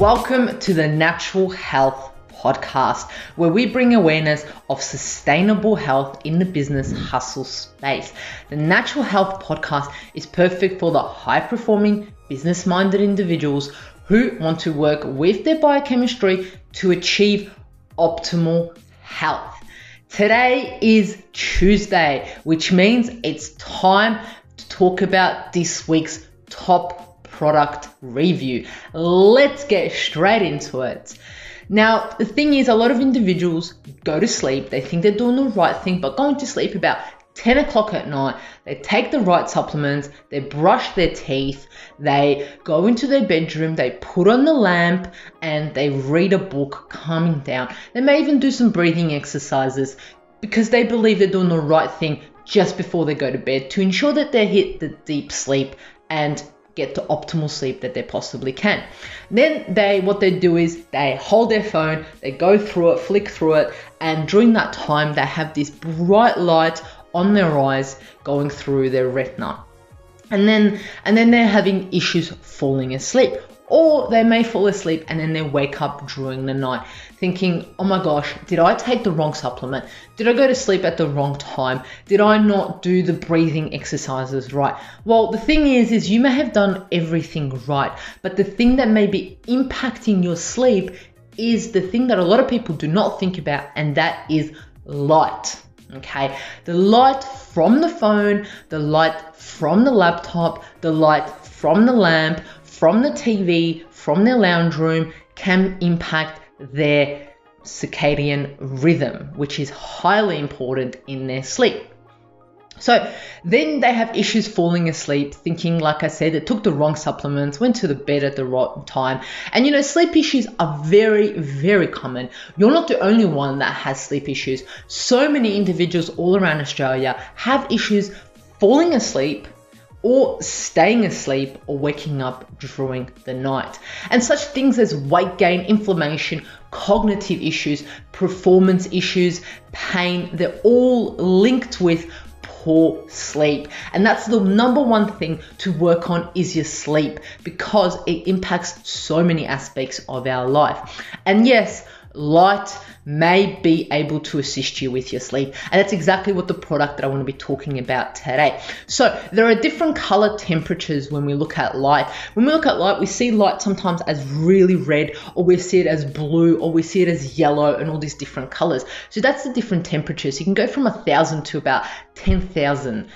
Welcome to the Natural Health Podcast, where we bring awareness of sustainable health in the business hustle space. The Natural Health Podcast is perfect for the high performing, business minded individuals who want to work with their biochemistry to achieve optimal health. Today is Tuesday, which means it's time to talk about this week's top product review. Let's get straight into it. Now, the thing is, a lot of individuals go to sleep, they think they're doing the right thing, but going to sleep about 10 o'clock at night, they take the right supplements, they brush their teeth, they go into their bedroom, they put on the lamp, and they read a book, calming down. They may even do some breathing exercises because they believe they're doing the right thing just before they go to bed to ensure that they hit the deep sleep and get the optimal sleep that they possibly can. Then they what they do is they hold their phone, they go through it, flick through it, and during that time they have this bright light on their eyes going through their retina. And then and then they're having issues falling asleep or they may fall asleep and then they wake up during the night thinking, oh my gosh, did I take the wrong supplement? Did I go to sleep at the wrong time? Did I not do the breathing exercises right? Well, the thing is, is you may have done everything right, but the thing that may be impacting your sleep is the thing that a lot of people do not think about, and that is light. Okay, the light from the phone, the light from the laptop, the light from the lamp, from the TV, from their lounge room can impact their circadian rhythm, which is highly important in their sleep. So then they have issues falling asleep, thinking, like I said, they took the wrong supplements, went to the bed at the wrong time. And you know, sleep issues are very, very common. You're not the only one that has sleep issues. So many individuals all around Australia have issues falling asleep or staying asleep or waking up during the night. And such things as weight gain, inflammation, cognitive issues, performance issues, pain, they're all linked with poor sleep. And that's the number one thing to work on is your sleep because it impacts so many aspects of our life. And yes, light may be able to assist you with your sleep. And that's exactly what the product that I want to be talking about today. So there are different color temperatures when we look at light. When we look at light, we see light sometimes as really red, or we see it as blue, or we see it as yellow, and all these different colors. So that's the different temperatures. You can go from a thousand to about 10,000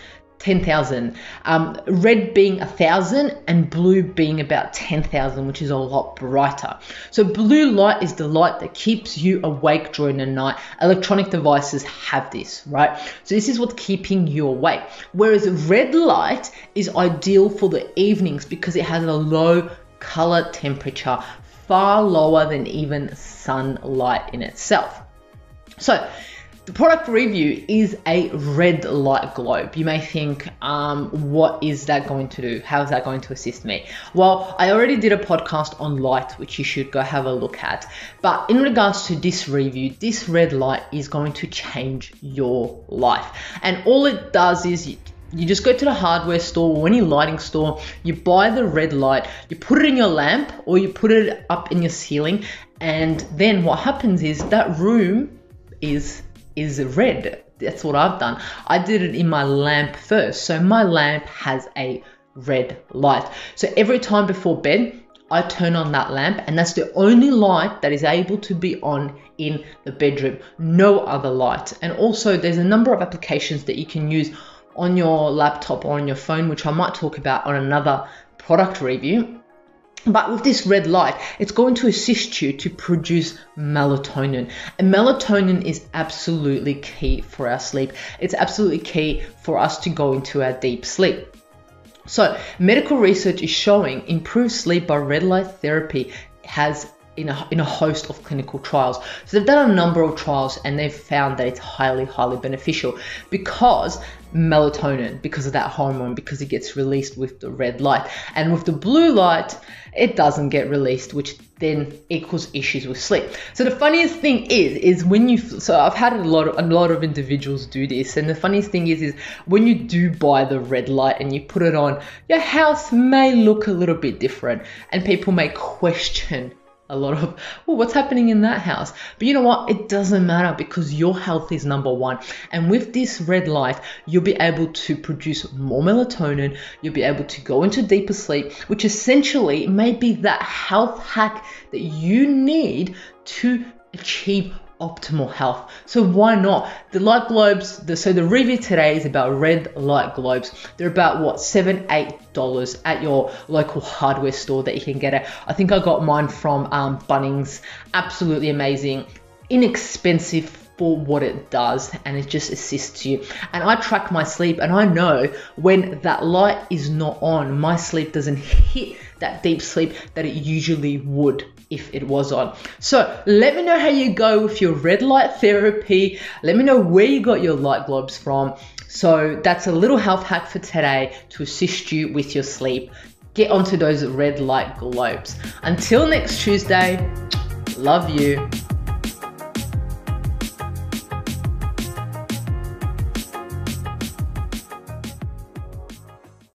10,000. Um, red being thousand and blue being about 10,000, which is a lot brighter. So blue light is the light that keeps you awake during the night. Electronic devices have this, right? So this is what's keeping you awake. Whereas red light is ideal for the evenings because it has a low color temperature, far lower than even sunlight in itself. So the product review is a red light globe. You may think, um, what is that going to do? How is that going to assist me? Well, I already did a podcast on light, which you should go have a look at. But in regards to this review, this red light is going to change your life. And all it does is you, you just go to the hardware store or any lighting store, you buy the red light, you put it in your lamp or you put it up in your ceiling, and then what happens is that room is is red. That's what I've done. I did it in my lamp first. So my lamp has a red light. So every time before bed, I turn on that lamp, and that's the only light that is able to be on in the bedroom. No other light. And also, there's a number of applications that you can use on your laptop or on your phone, which I might talk about on another product review. But with this red light, it's going to assist you to produce melatonin. And melatonin is absolutely key for our sleep. It's absolutely key for us to go into our deep sleep. So, medical research is showing improved sleep by red light therapy has in a, in a host of clinical trials. So they've done a number of trials and they've found that it's highly, highly beneficial because melatonin, because of that hormone, because it gets released with the red light. And with the blue light, it doesn't get released, which then equals issues with sleep. So the funniest thing is, is when you, so I've had a lot of, a lot of individuals do this. And the funniest thing is, is when you do buy the red light and you put it on, your house may look a little bit different and people may question a lot of, well, what's happening in that house? But you know what? It doesn't matter because your health is number one. And with this red light, you'll be able to produce more melatonin. You'll be able to go into deeper sleep, which essentially may be that health hack that you need to achieve optimal health. So why not? The light globes, the, so the review today is about red light globes. They're about what, seven, eight dollars at your local hardware store that you can get it. I think I got mine from um, Bunnings. Absolutely amazing, inexpensive for what it does and it just assists you. And I track my sleep and I know when that light is not on, my sleep doesn't hit that deep sleep that it usually would if it was on. So let me know how you go with your red light therapy. Let me know where you got your light globes from. So that's a little health hack for today to assist you with your sleep. Get onto those red light globes. Until next Tuesday, love you.